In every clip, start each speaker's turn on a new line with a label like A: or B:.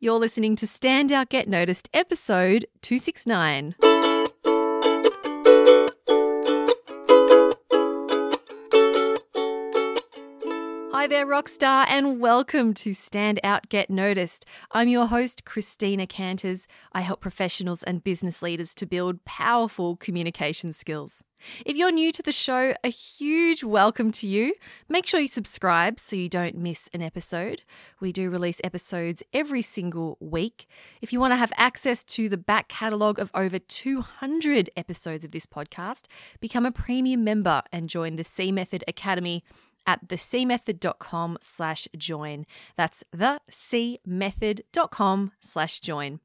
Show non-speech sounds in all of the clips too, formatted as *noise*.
A: You're listening to Stand Out Get Noticed, episode 269. Hi there, Rockstar, and welcome to Stand Out Get Noticed. I'm your host, Christina Canters. I help professionals and business leaders to build powerful communication skills. If you're new to the show, a huge welcome to you. Make sure you subscribe so you don't miss an episode. We do release episodes every single week. If you want to have access to the back catalogue of over 200 episodes of this podcast, become a premium member and join the C Method Academy at thecmethod.com slash join. That's thecmethod.com slash join.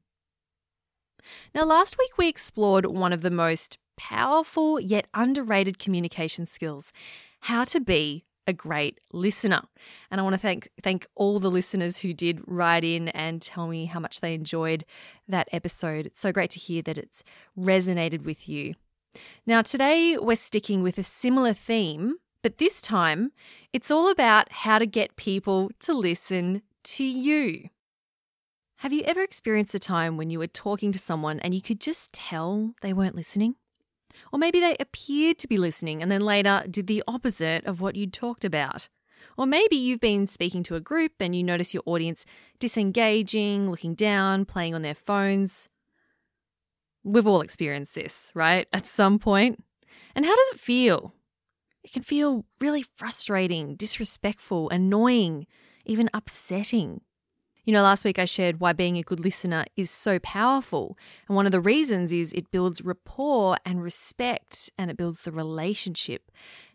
A: Now, last week we explored one of the most powerful yet underrated communication skills how to be a great listener. And I want to thank thank all the listeners who did write in and tell me how much they enjoyed that episode. It's so great to hear that it's resonated with you. Now, today we're sticking with a similar theme, but this time it's all about how to get people to listen to you. Have you ever experienced a time when you were talking to someone and you could just tell they weren't listening? Or maybe they appeared to be listening and then later did the opposite of what you'd talked about. Or maybe you've been speaking to a group and you notice your audience disengaging, looking down, playing on their phones. We've all experienced this, right? At some point. And how does it feel? It can feel really frustrating, disrespectful, annoying, even upsetting. You know, last week I shared why being a good listener is so powerful. And one of the reasons is it builds rapport and respect and it builds the relationship.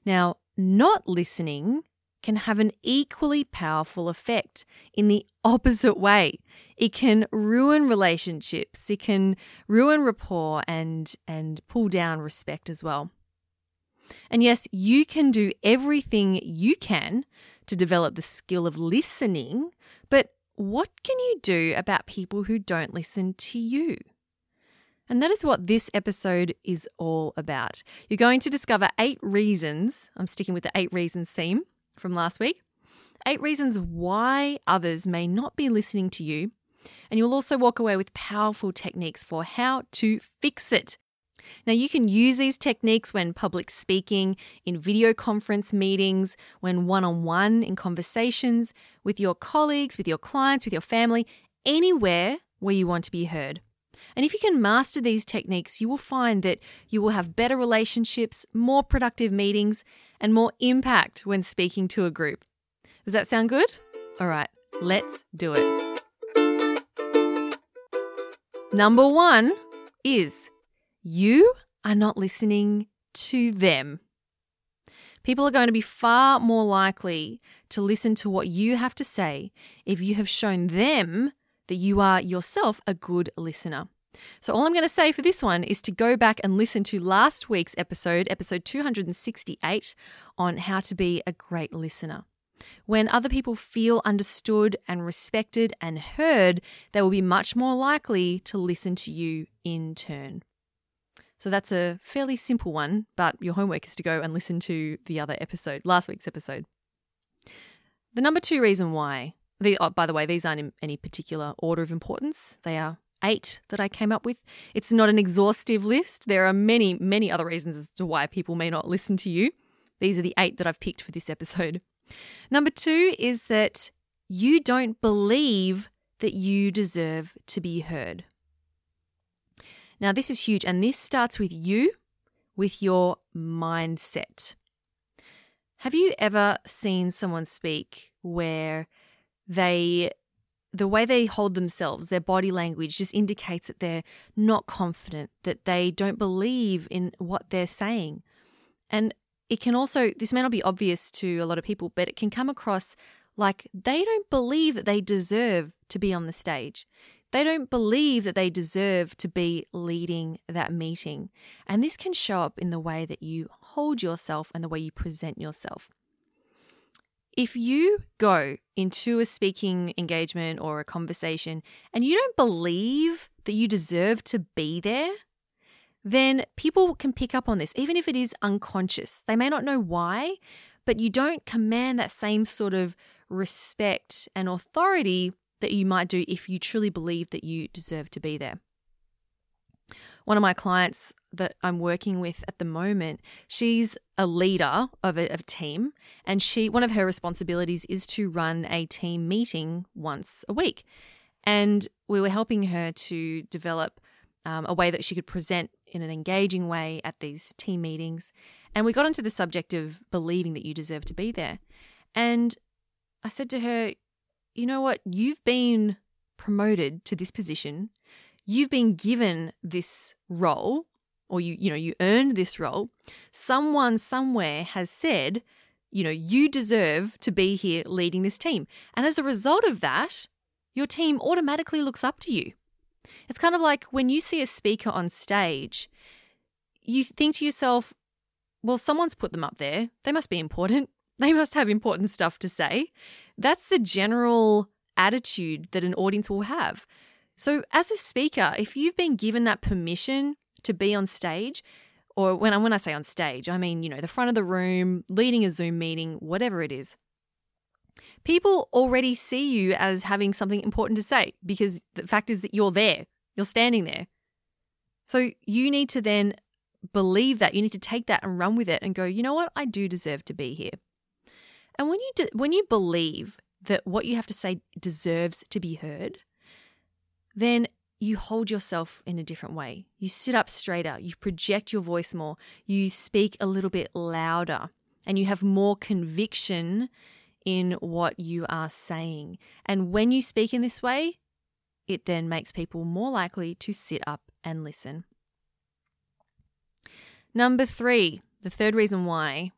A: Now, not listening can have an equally powerful effect in the opposite way. It can ruin relationships, it can ruin rapport and and pull down respect as well. And yes, you can do everything you can to develop the skill of listening, but what can you do about people who don't listen to you? And that is what this episode is all about. You're going to discover eight reasons, I'm sticking with the eight reasons theme from last week, eight reasons why others may not be listening to you. And you'll also walk away with powerful techniques for how to fix it. Now, you can use these techniques when public speaking, in video conference meetings, when one on one in conversations, with your colleagues, with your clients, with your family, anywhere where you want to be heard. And if you can master these techniques, you will find that you will have better relationships, more productive meetings, and more impact when speaking to a group. Does that sound good? All right, let's do it. Number one is you are not listening to them. People are going to be far more likely to listen to what you have to say if you have shown them that you are yourself a good listener. So, all I'm going to say for this one is to go back and listen to last week's episode, episode 268, on how to be a great listener. When other people feel understood and respected and heard, they will be much more likely to listen to you in turn. So that's a fairly simple one, but your homework is to go and listen to the other episode, last week's episode. The number two reason why, the, oh, by the way, these aren't in any particular order of importance. They are eight that I came up with. It's not an exhaustive list. There are many, many other reasons as to why people may not listen to you. These are the eight that I've picked for this episode. Number two is that you don't believe that you deserve to be heard. Now, this is huge, and this starts with you, with your mindset. Have you ever seen someone speak where they, the way they hold themselves, their body language just indicates that they're not confident, that they don't believe in what they're saying? And it can also, this may not be obvious to a lot of people, but it can come across like they don't believe that they deserve to be on the stage. They don't believe that they deserve to be leading that meeting. And this can show up in the way that you hold yourself and the way you present yourself. If you go into a speaking engagement or a conversation and you don't believe that you deserve to be there, then people can pick up on this, even if it is unconscious. They may not know why, but you don't command that same sort of respect and authority that you might do if you truly believe that you deserve to be there. One of my clients that I'm working with at the moment, she's a leader of a, of a team, and she one of her responsibilities is to run a team meeting once a week. And we were helping her to develop um, a way that she could present in an engaging way at these team meetings. And we got into the subject of believing that you deserve to be there. And I said to her, you know what? You've been promoted to this position. You've been given this role or you you know you earned this role. Someone somewhere has said, you know, you deserve to be here leading this team. And as a result of that, your team automatically looks up to you. It's kind of like when you see a speaker on stage, you think to yourself, well, someone's put them up there. They must be important. *laughs* They must have important stuff to say. That's the general attitude that an audience will have. So, as a speaker, if you've been given that permission to be on stage, or when I, when I say on stage, I mean, you know, the front of the room, leading a Zoom meeting, whatever it is, people already see you as having something important to say because the fact is that you're there, you're standing there. So you need to then believe that. You need to take that and run with it and go, you know what? I do deserve to be here. And when you do, when you believe that what you have to say deserves to be heard, then you hold yourself in a different way. You sit up straighter, you project your voice more, you speak a little bit louder, and you have more conviction in what you are saying. And when you speak in this way, it then makes people more likely to sit up and listen. Number three, the third reason why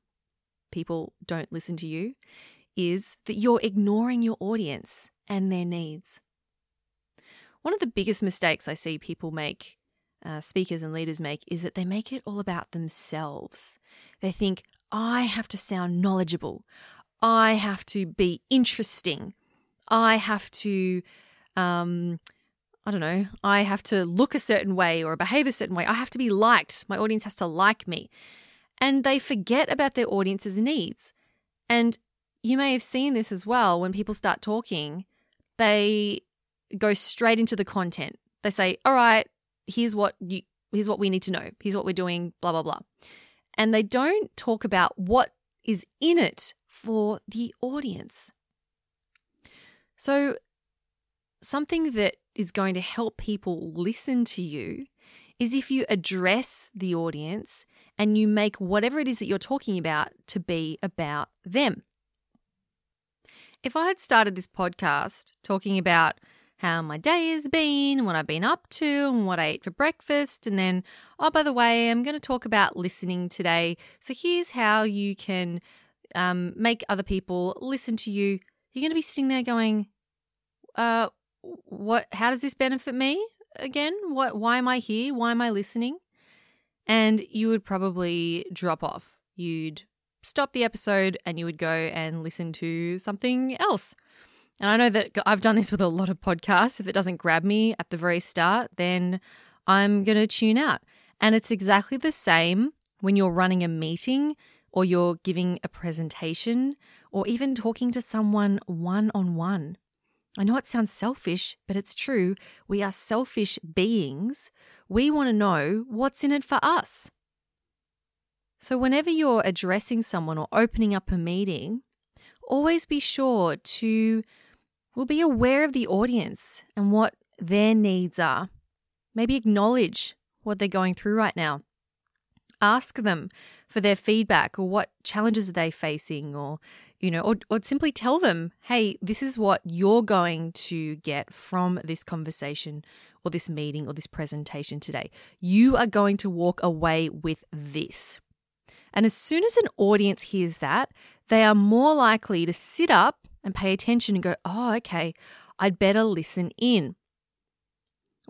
A: people don't listen to you is that you're ignoring your audience and their needs. One of the biggest mistakes I see people make, uh, speakers and leaders make, is that they make it all about themselves. They think, I have to sound knowledgeable. I have to be interesting. I have to, um, I don't know, I have to look a certain way or behave a certain way. I have to be liked. My audience has to like me. And they forget about their audience's needs. And you may have seen this as well when people start talking, they go straight into the content. They say, "All right, here's what you here's what we need to know. Here's what we're doing, blah blah blah." And they don't talk about what is in it for the audience. So something that is going to help people listen to you is if you address the audience and you make whatever it is that you're talking about to be about them. If I had started this podcast talking about how my day has been, what I've been up to, and what I ate for breakfast. And then, oh, by the way, I'm going to talk about listening today. So here's how you can um, make other people listen to you. You're going to be sitting there going, uh, what? How does this benefit me? Again, what? Why am I here? Why am I listening? And you would probably drop off. You'd stop the episode and you would go and listen to something else. And I know that I've done this with a lot of podcasts. If it doesn't grab me at the very start, then I'm going to tune out. And it's exactly the same when you're running a meeting or you're giving a presentation or even talking to someone one on one. I know it sounds selfish, but it's true. We are selfish beings. We want to know what's in it for us. So, whenever you're addressing someone or opening up a meeting, always be sure to We'll be aware of the audience and what their needs are. Maybe acknowledge what they're going through right now. Ask them for their feedback or what challenges are they facing or you know or, or simply tell them hey this is what you're going to get from this conversation or this meeting or this presentation today you are going to walk away with this and as soon as an audience hears that they are more likely to sit up and pay attention and go, oh, okay, I'd better listen in.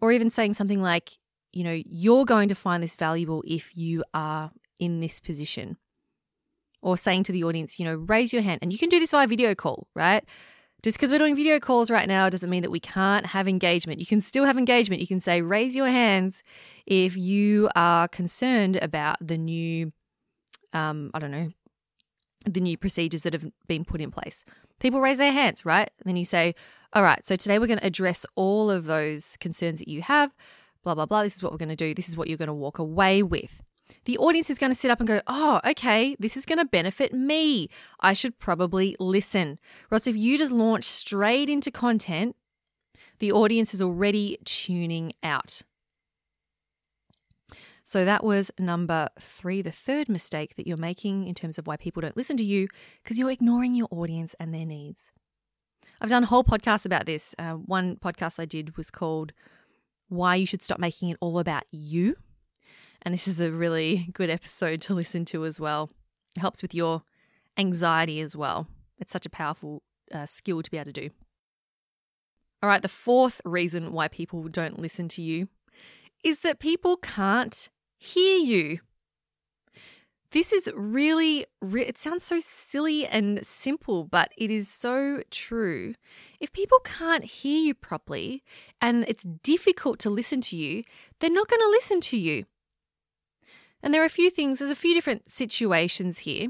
A: Or even saying something like, you know, you're going to find this valuable if you are in this position. Or saying to the audience, you know, raise your hand. And you can do this via video call, right? Just because we're doing video calls right now doesn't mean that we can't have engagement. You can still have engagement. You can say, raise your hands if you are concerned about the new, um, I don't know, the new procedures that have been put in place. People raise their hands, right? And then you say, All right, so today we're going to address all of those concerns that you have. Blah, blah, blah. This is what we're going to do. This is what you're going to walk away with. The audience is going to sit up and go, oh, okay, this is going to benefit me. I should probably listen. Ross, if you just launch straight into content, the audience is already tuning out. So that was number three, the third mistake that you're making in terms of why people don't listen to you, because you're ignoring your audience and their needs. I've done whole podcast about this. Uh, one podcast I did was called Why You Should Stop Making It All About You. And this is a really good episode to listen to as well. It helps with your anxiety as well. It's such a powerful uh, skill to be able to do. All right, the fourth reason why people don't listen to you is that people can't hear you. This is really, it sounds so silly and simple, but it is so true. If people can't hear you properly and it's difficult to listen to you, they're not going to listen to you. And there are a few things, there's a few different situations here.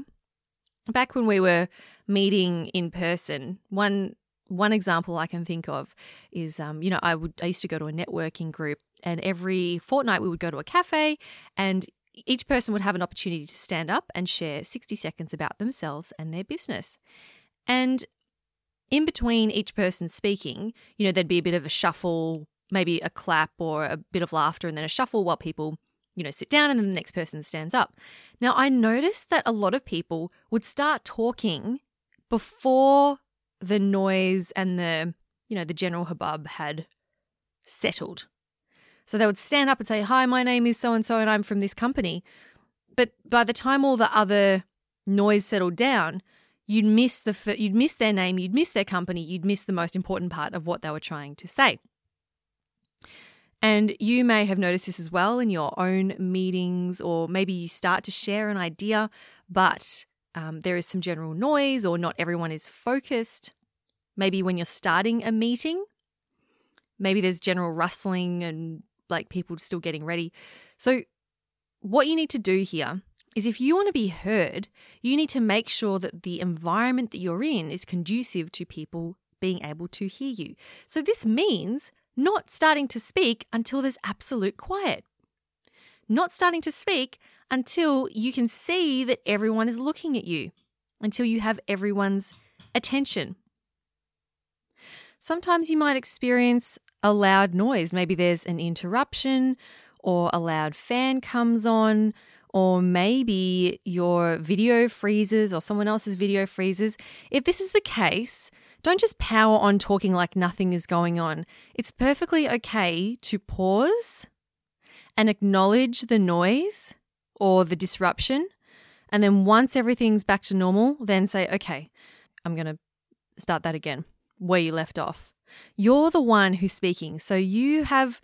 A: Back when we were meeting in person, one one example I can think of is, um, you know, I would I used to go to a networking group, and every fortnight we would go to a cafe, and each person would have an opportunity to stand up and share 60 seconds about themselves and their business. And in between each person speaking, you know, there'd be a bit of a shuffle, maybe a clap or a bit of laughter, and then a shuffle while people, you know, sit down and then the next person stands up. Now, I noticed that a lot of people would start talking before the noise and the, you know, the general hubbub had settled. So they would stand up and say, Hi, my name is so and so, and I'm from this company. But by the time all the other noise settled down, you'd miss the you'd miss their name, you'd miss their company, you'd miss the most important part of what they were trying to say. And you may have noticed this as well in your own meetings, or maybe you start to share an idea, but um, there is some general noise or not everyone is focused. Maybe when you're starting a meeting, maybe there's general rustling and like people still getting ready. So, what you need to do here is if you want to be heard, you need to make sure that the environment that you're in is conducive to people being able to hear you. So, this means not starting to speak until there's absolute quiet, not starting to speak until you can see that everyone is looking at you, until you have everyone's attention. Sometimes you might experience a loud noise. Maybe there's an interruption, or a loud fan comes on, or maybe your video freezes, or someone else's video freezes. If this is the case, don't just power on talking like nothing is going on. It's perfectly okay to pause and acknowledge the noise or the disruption. And then once everything's back to normal, then say, okay, I'm going to start that again where you left off. You're the one who's speaking. So you have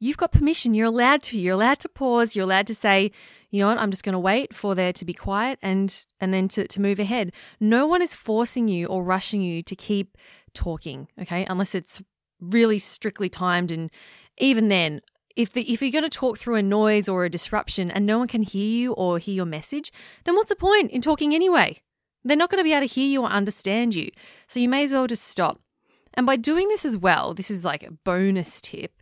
A: you've got permission. You're allowed to. You're allowed to pause. You're allowed to say, you know what, I'm just going to wait for there to be quiet and and then to, to move ahead. No one is forcing you or rushing you to keep talking, okay? Unless it's really strictly timed and even then, if the, if you're going to talk through a noise or a disruption and no one can hear you or hear your message, then what's the point in talking anyway? They're not going to be able to hear you or understand you. So you may as well just stop. And by doing this as well, this is like a bonus tip.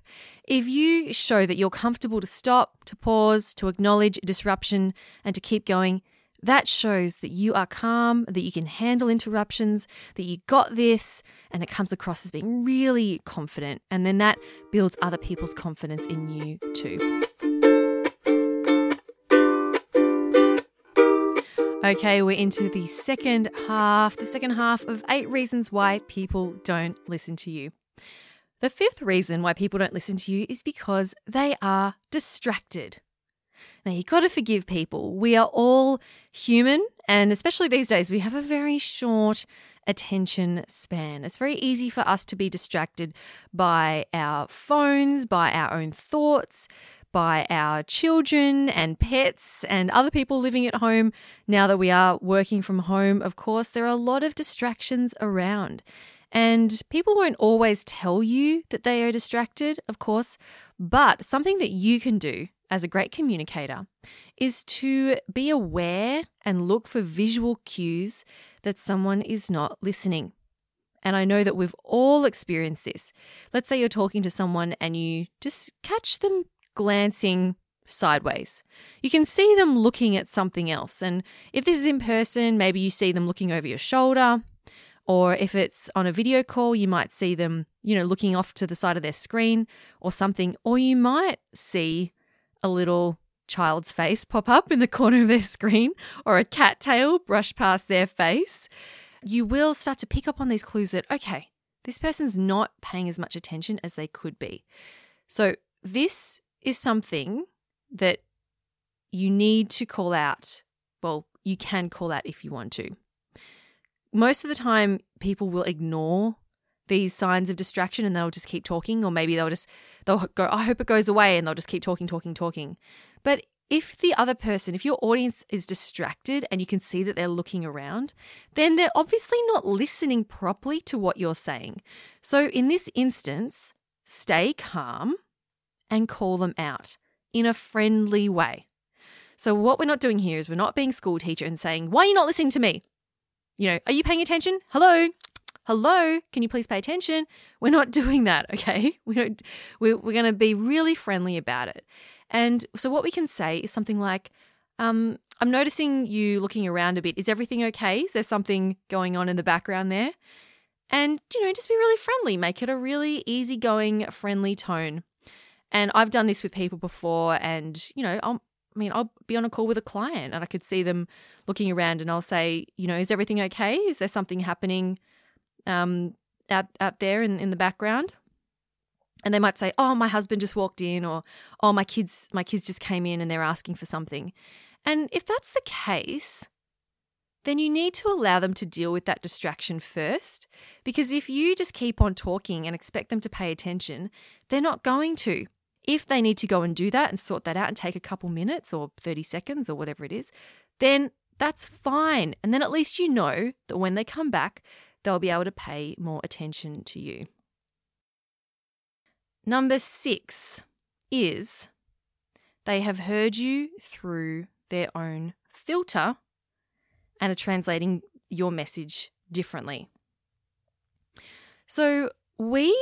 A: If you show that you're comfortable to stop, to pause, to acknowledge disruption, and to keep going, that shows that you are calm, that you can handle interruptions, that you got this, and it comes across as being really confident. And then that builds other people's confidence in you too. Okay, we're into the second half, the second half of eight reasons why people don't listen to you. The fifth reason why people don't listen to you is because they are distracted. Now, you've got to forgive people. We are all human, and especially these days, we have a very short attention span. It's very easy for us to be distracted by our phones, by our own thoughts, by our children and pets and other people living at home. Now that we are working from home, of course, there are a lot of distractions around. And people won't always tell you that they are distracted, of course, but something that you can do as a great communicator is to be aware and look for visual cues that someone is not listening. And I know that we've all experienced this. Let's say you're talking to someone and you just catch them glancing sideways. You can see them looking at something else. And if this is in person, maybe you see them looking over your shoulder. Or if it's on a video call, you might see them, you know, looking off to the side of their screen or something. Or you might see a little child's face pop up in the corner of their screen or a cat tail brush past their face. You will start to pick up on these clues that, okay, this person's not paying as much attention as they could be. So, this is something that you need to call out. Well, you can call out if you want to. Most of the time, people will ignore these signs of distraction and they'll just keep talking, or maybe they'll just they'll go, I hope it goes away, and they'll just keep talking, talking, talking. But if the other person, if your audience is distracted and you can see that they're looking around, then they're obviously not listening properly to what you're saying. So in this instance, stay calm and call them out in a friendly way. So, what we're not doing here is we're not being school teacher and saying, Why are you not listening to me? You know, are you paying attention? Hello? Hello? Can you please pay attention? We're not *laughs* doing that, okay? *laughs* We don't, we're, we're going to be really friendly about it. And so, what we can say is something like, um, I'm noticing you looking around a bit. Is everything okay? Is there something going on in the background there? And, you know, just be really friendly. Make it a really easygoing, friendly tone. And I've done this with people before, and you know, I'll, I mean, I'll be on a call with a client, and I could see them looking around, and I'll say, you know, is everything okay? Is there something happening um, out out there in in the background? And they might say, "Oh, my husband just walked in," or "Oh, my kids my kids just came in and they're asking for something." And if that's the case, then you need to allow them to deal with that distraction first. Because if you just keep on talking and expect them to pay attention, they're not going to. If they need to go and do that and sort that out and take a couple minutes or 30 seconds or whatever it is, then that's fine. And then at least you know that when they come back, they'll be able to pay more attention to you. Number six is they have heard you through their own filter and are translating your message differently. So, we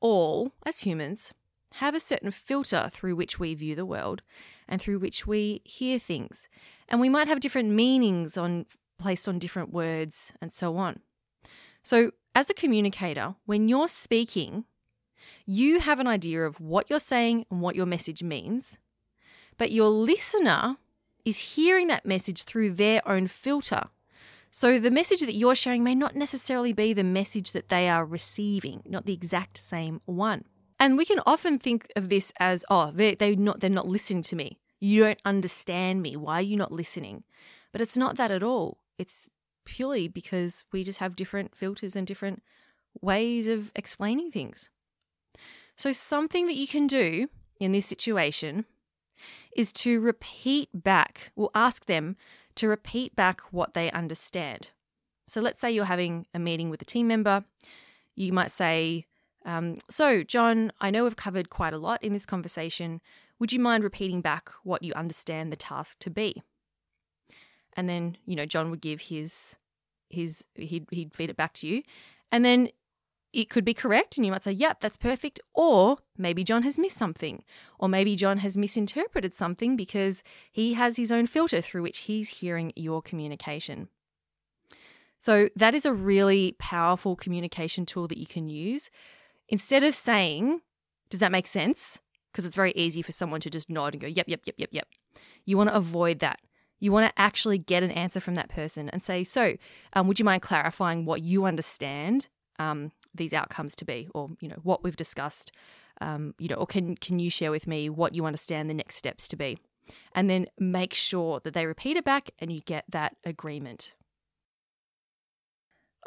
A: all, as humans, have a certain filter through which we view the world and through which we hear things. And we might have different meanings on placed on different words and so on. So, as a communicator, when you're speaking, you have an idea of what you're saying and what your message means, but your listener is hearing that message through their own filter. So the message that you're sharing may not necessarily be the message that they are receiving, not the exact same one. And we can often think of this as, oh, they they not they're not listening to me. You don't understand me. Why are you not listening? But it's not that at all. It's purely because we just have different filters and different ways of explaining things. So something that you can do in this situation is to repeat back, we'll ask them to repeat back what they understand. So let's say you're having a meeting with a team member. You might say, um, So, John, I know we've covered quite a lot in this conversation. Would you mind repeating back what you understand the task to be? And then, you know, John would give his his he'd he'd feed it back to you. And then it could be correct and you might say, yep, that's perfect. Or maybe John has missed something. Or maybe John has misinterpreted something because he has his own filter through which he's hearing your communication. So that is a really powerful communication tool that you can use. Instead of saying, does that make sense? Because it's very easy for someone to just nod and go, yep, yep, yep, yep, yep. You want to avoid that. You want to actually get an answer from that person and say, so, um, would you mind clarifying what you understand um, these outcomes to be, or you know what we've discussed, um, you know, or can can you share with me what you understand the next steps to be, and then make sure that they repeat it back and you get that agreement.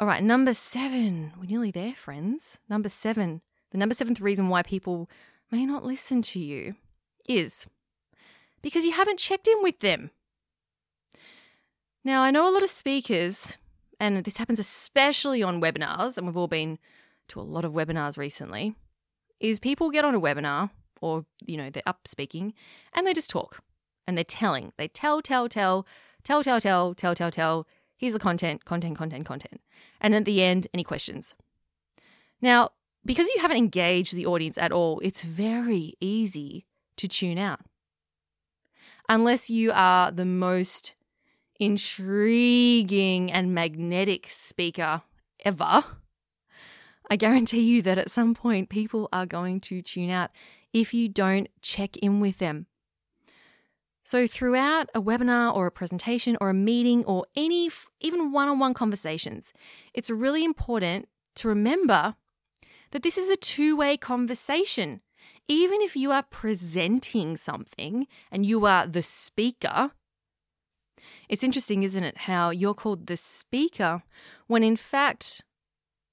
A: All right, number seven. We're nearly there, friends. Number seven. The number seventh reason why people may not listen to you is because you haven't checked in with them. Now, I know a lot of speakers and this happens especially on webinars, and we've all been to a lot of webinars recently, is people get on a webinar or, you know, they're up speaking and they just talk and they're telling. They tell, tell, tell, tell, tell, tell, tell, tell, tell. Here's the content, content, content, content. And at the end, any questions? Now, because you haven't engaged the audience at all, it's very easy to tune out. Unless you are the most intriguing and magnetic speaker ever, I guarantee you that at some point people are going to tune out if you don't check in with them. So, throughout a webinar or a presentation or a meeting or any, even one on one conversations, it's really important to remember that this is a two way conversation. Even if you are presenting something and you are the speaker, it's interesting, isn't it, how you're called the speaker when in fact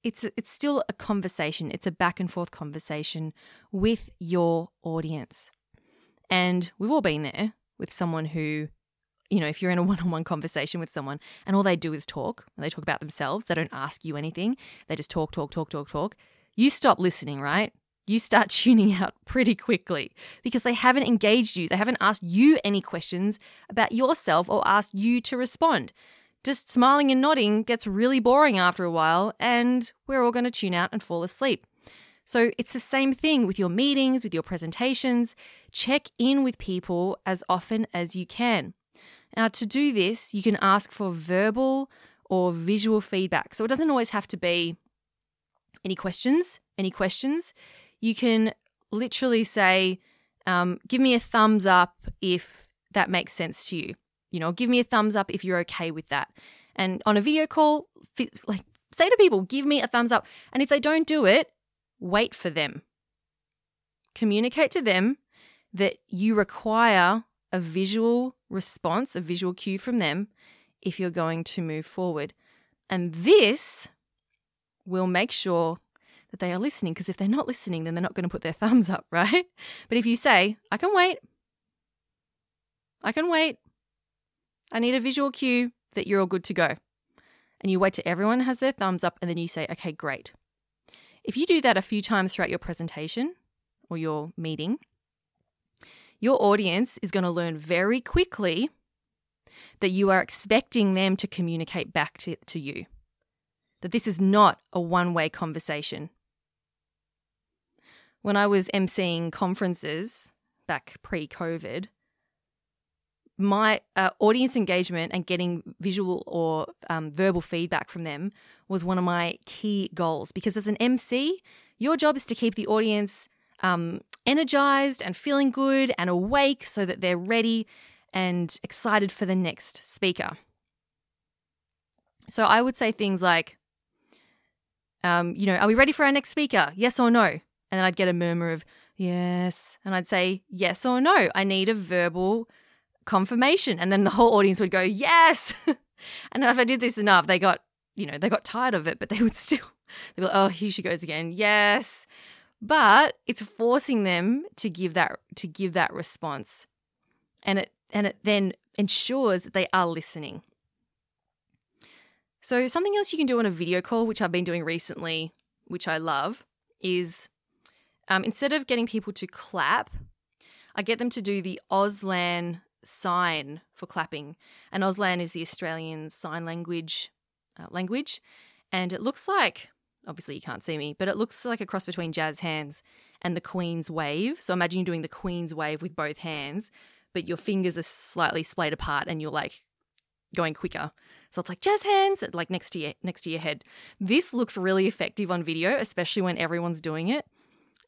A: it's it's still a conversation. It's a back and forth conversation with your audience. And we've all been there with someone who you know, if you're in a *laughs* one-on-one conversation with someone and all they do is talk, and they talk about themselves, they don't ask you anything, they just talk, talk, talk, talk, talk, you stop listening, right? You start *laughs* tuning out pretty quickly because they haven't engaged you. They haven't asked you any questions about yourself or asked you to respond. Just smiling and nodding gets really boring after a while, and we're all going to tune out and fall asleep. So it's the same thing with your meetings, with your presentations. Check in with people as often as you can. Now, to do this, you can ask for verbal or visual feedback. So it doesn't always have to be any questions, any questions. You can literally say, um, give me a thumbs up if that makes sense to you. You know, give me a thumbs up if you're okay with that. And on a video call, like say to people, give me a thumbs up. And if they don't do it, wait for them. Communicate to them that you require a visual response, a visual cue from them if you're going to move forward. And this will make sure that they are listening because if they're not listening, then they're not going to put their *laughs* thumbs up, right? But if you say, I can wait, I can wait, I need a visual cue that you're all good to go. And you wait till everyone has their thumbs up and then you say, okay, great. If you do that a few times throughout your presentation or your meeting, your audience is going to learn very quickly that you are expecting them to communicate back to, to you, that this is not a one way conversation. When I was emceeing conferences back pre COVID, my uh, audience engagement and getting visual or um, verbal feedback from them was one of my key goals because as an MC, your job is to keep the audience um, energized and feeling good and awake so that they're ready and excited for the next speaker. So I would say things like, um, you know, are we ready for our next speaker? Yes or no? And then I'd get a murmur of yes. And I'd say yes or no. I need a verbal confirmation. And then the whole audience would go, yes. *laughs* and if I did this enough, they got, you know, they got tired of it, but they would *laughs* still, they'd be like, oh, here she goes again. Yes. But it's forcing them to give that, to give that response. And it, and it then ensures that they are listening. So, something else you can do on a video call, which I've been doing recently, which I love, is um, instead of getting people to clap, I get them to do the Auslan sign for clapping. And Auslan is the Australian sign language uh, language, and it looks like obviously you can't see me, but it looks like a cross between jazz hands and the Queen's wave. So imagine you're doing the Queen's wave with both hands, but your fingers are slightly splayed apart and you're like going quicker. So it's like jazz hands, like next to your next to your head. This looks really effective on video, especially when everyone's doing it.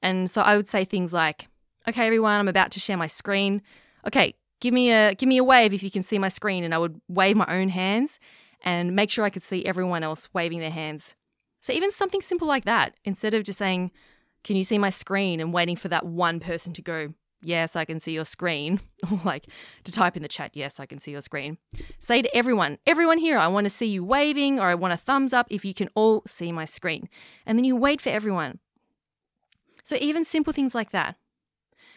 A: And so I would say things like, "Okay, everyone, I'm about to share my screen. Okay, give me a give me a wave if you can see my screen and I would wave my own hands and make sure I could see everyone else waving their hands. So even something simple like that, instead of just saying, "Can you see my screen?" and waiting for that one person to go, "Yes, I can see your screen," *laughs* or like to type in the chat, "Yes, I can see your screen." Say to everyone, "Everyone here, I want to see you waving or I want a thumbs up if you can all see my screen." And then you wait for everyone. So even simple things like that.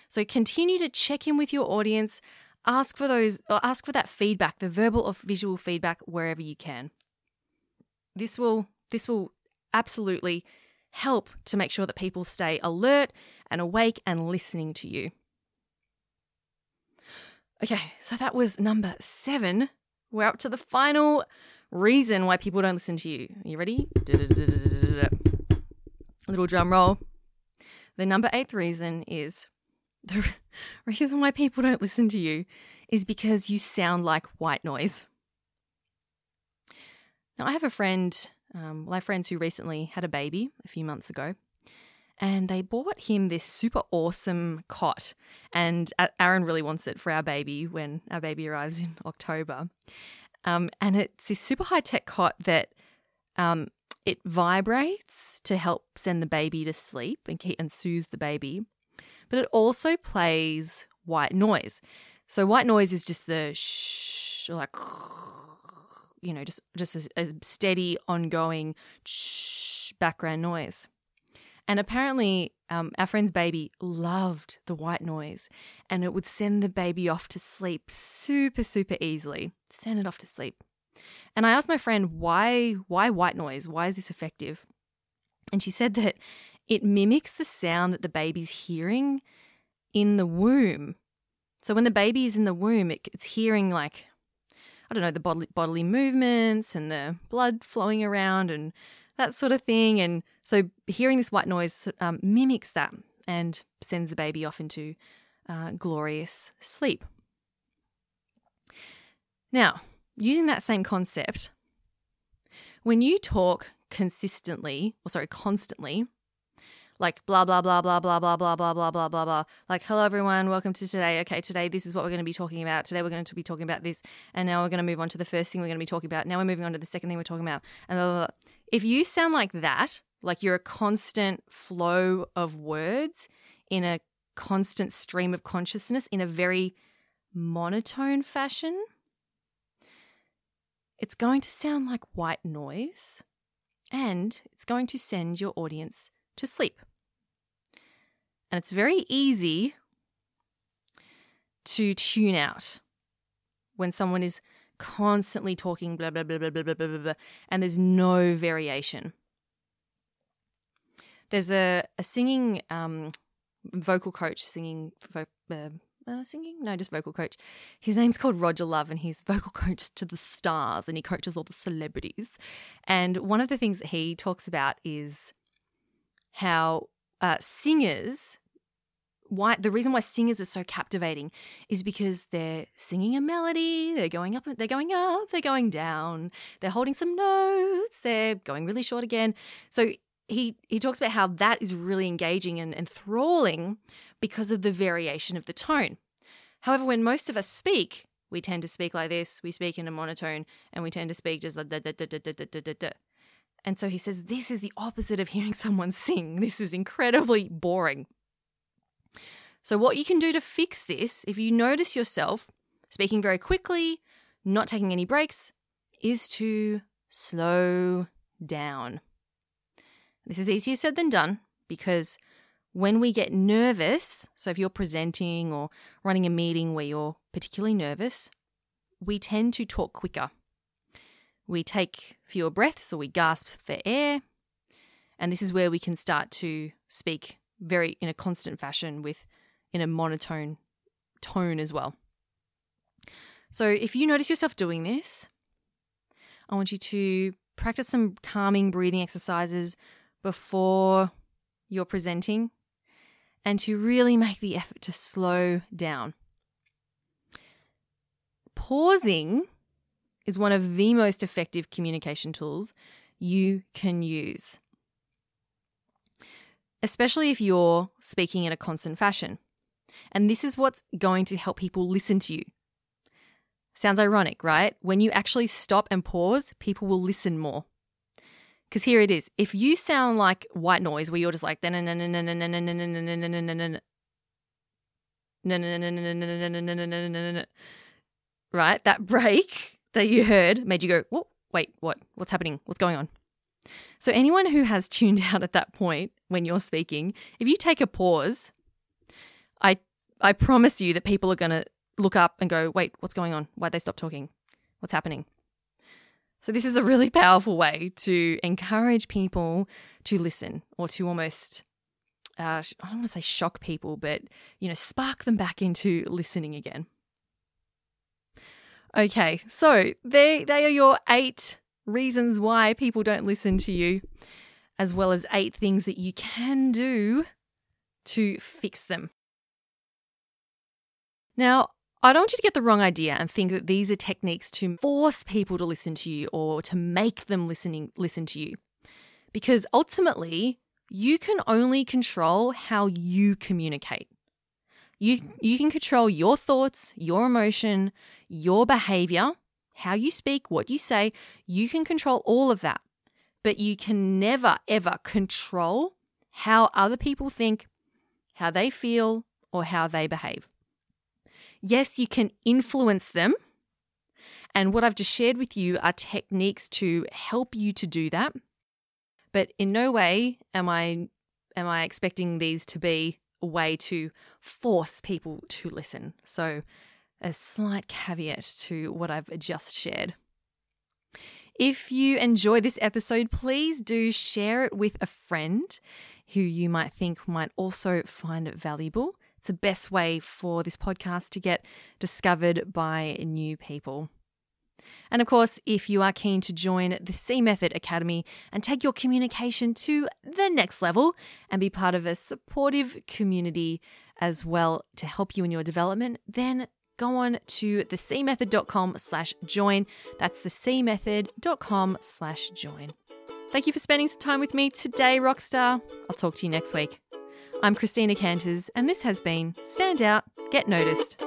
A: So continue to check in with your audience, ask for those ask for that feedback, the verbal or visual feedback wherever you can. This will this will absolutely help to make sure that people stay alert and awake and listening to you. Okay, so that was number 7. We're up to the final reason why people don't listen to you. Are you ready? little drum roll. The number eighth reason is *laughs* the reason why people don't listen to you is because you sound like white noise. Now, I have a friend, um, well, I have friends who recently had a baby a few months ago, and they bought him this super awesome cot. And Aaron really wants it for our baby when our baby arrives in *laughs* October. Um, and it's this super high tech cot that um, it vibrates to help send the baby to sleep and keep and soothe the baby, but it also plays white noise. So white noise is just the shh, like you know, just just a, a steady, ongoing shh background noise. And apparently, um, our friend's baby loved the white noise, and it would send the baby off to sleep super, super easily. Send it off to sleep. And I asked my friend why why white noise? Why is this effective? And she said that it mimics the sound that the baby's hearing in the womb. So when the baby is in the womb, it, it's hearing like I don't know the bodily, bodily movements and the blood flowing around and that sort of thing. And so hearing this white noise um, mimics that and sends the baby off into uh, glorious sleep. Now, using that same concept, when you talk consistently, or sorry, constantly, like blah blah blah blah blah blah blah blah blah blah blah blah like hello everyone welcome to today okay today this is what we're going to be talking about today we're going to be talking about this and now we're going to move on to the first thing we're going to be talking about now we're moving on to the second thing we're talking about and blah, blah, blah. if you sound like that like you're a constant flow of words in a constant stream of consciousness in a very monotone fashion it's going to sound like white noise and it's going to send your audience to sleep. And it's very easy to tune out when someone is constantly talking blah blah blah blah blah blah blah, blah and there's no variation. There's a, a singing um, vocal coach singing vo- uh, uh, singing? No, just vocal coach. His name's called Roger Love, and he's *laughs* vocal coach to the stars, and he coaches all the celebrities. And one of the things that he talks about is how uh, singers why the reason why singers are so captivating is because they're singing a melody they're going up they're going up they're going down they're holding some notes they're going really short again. So he he talks about how that is really engaging and enthralling because of the variation of the tone. However when most of us speak we tend to speak like this. We speak in a monotone and we tend to speak just like da, da, da, da, da, da, da. And so he says this is the opposite of hearing *laughs* someone sing. This is incredibly boring. So, what you can do to fix this, if you notice yourself speaking very quickly, not taking any breaks, is to slow down. This is easier said than done because when we get nervous, so if you're presenting or running a meeting where you're particularly nervous, we tend to talk quicker. We take fewer breaths or we gasp for air. And this is where we can start to speak very in a constant fashion with in a monotone tone as well. So if you notice yourself doing this, I want you to practice some calming breathing exercises before you're presenting and to really make the effort to slow down. Pausing is one of the most effective communication tools you can use, especially if you're speaking in a constant fashion. And this is what's going to help people listen to you. Sounds ironic, right? When you actually stop and pause, people will listen more. Because here it is. If you sound like white noise, where you're just like right, that break that you heard made you go, "Whoa, wait, what? What's happening? What's going on?" So anyone who has tuned *laughs* out at that point when you're speaking, if you take a pause, I I promise you that people are going to look up and go, "Wait, what's going on? Why'd they stop talking? What's happening?" So, this is a really *laughs* powerful way to encourage people to listen or to almost, uh, I don't want to say shock people, but, you know, spark them back into listening again. Okay, so they, they are your eight reasons why people don't listen to you. as well as eight things that you can do to fix them. Now, I don't want you to get the wrong idea and think that these are techniques to force people to listen to you or to make them listening listen to you. Because ultimately, you can only control how you communicate. You, you can control your thoughts, your emotion, your behavior, how you speak, what you say. You can control all of that. But you can never, ever control how other people think, how they feel, or how they behave. Yes, you can influence them. And what I've just shared with you are techniques to help you to do that. But in no way am I am I expecting these to be way to force people to listen. So a slight caveat to what I've just shared. If you enjoy this episode, please do share it with a friend who you might think might also find it valuable. It's the best way for this podcast to get discovered by new people. And of course, if you are keen to join the C Method Academy and take your communication to the next level and be part of a supportive community as well to help you in your development, then go on to thecmethod.com slash join. That's thecmethod.com slash join. Thank you for spending some time with me today, Rockstar. I'll talk to you next week. I'm Christina Canters, and this has been Stand Out, Get Noticed.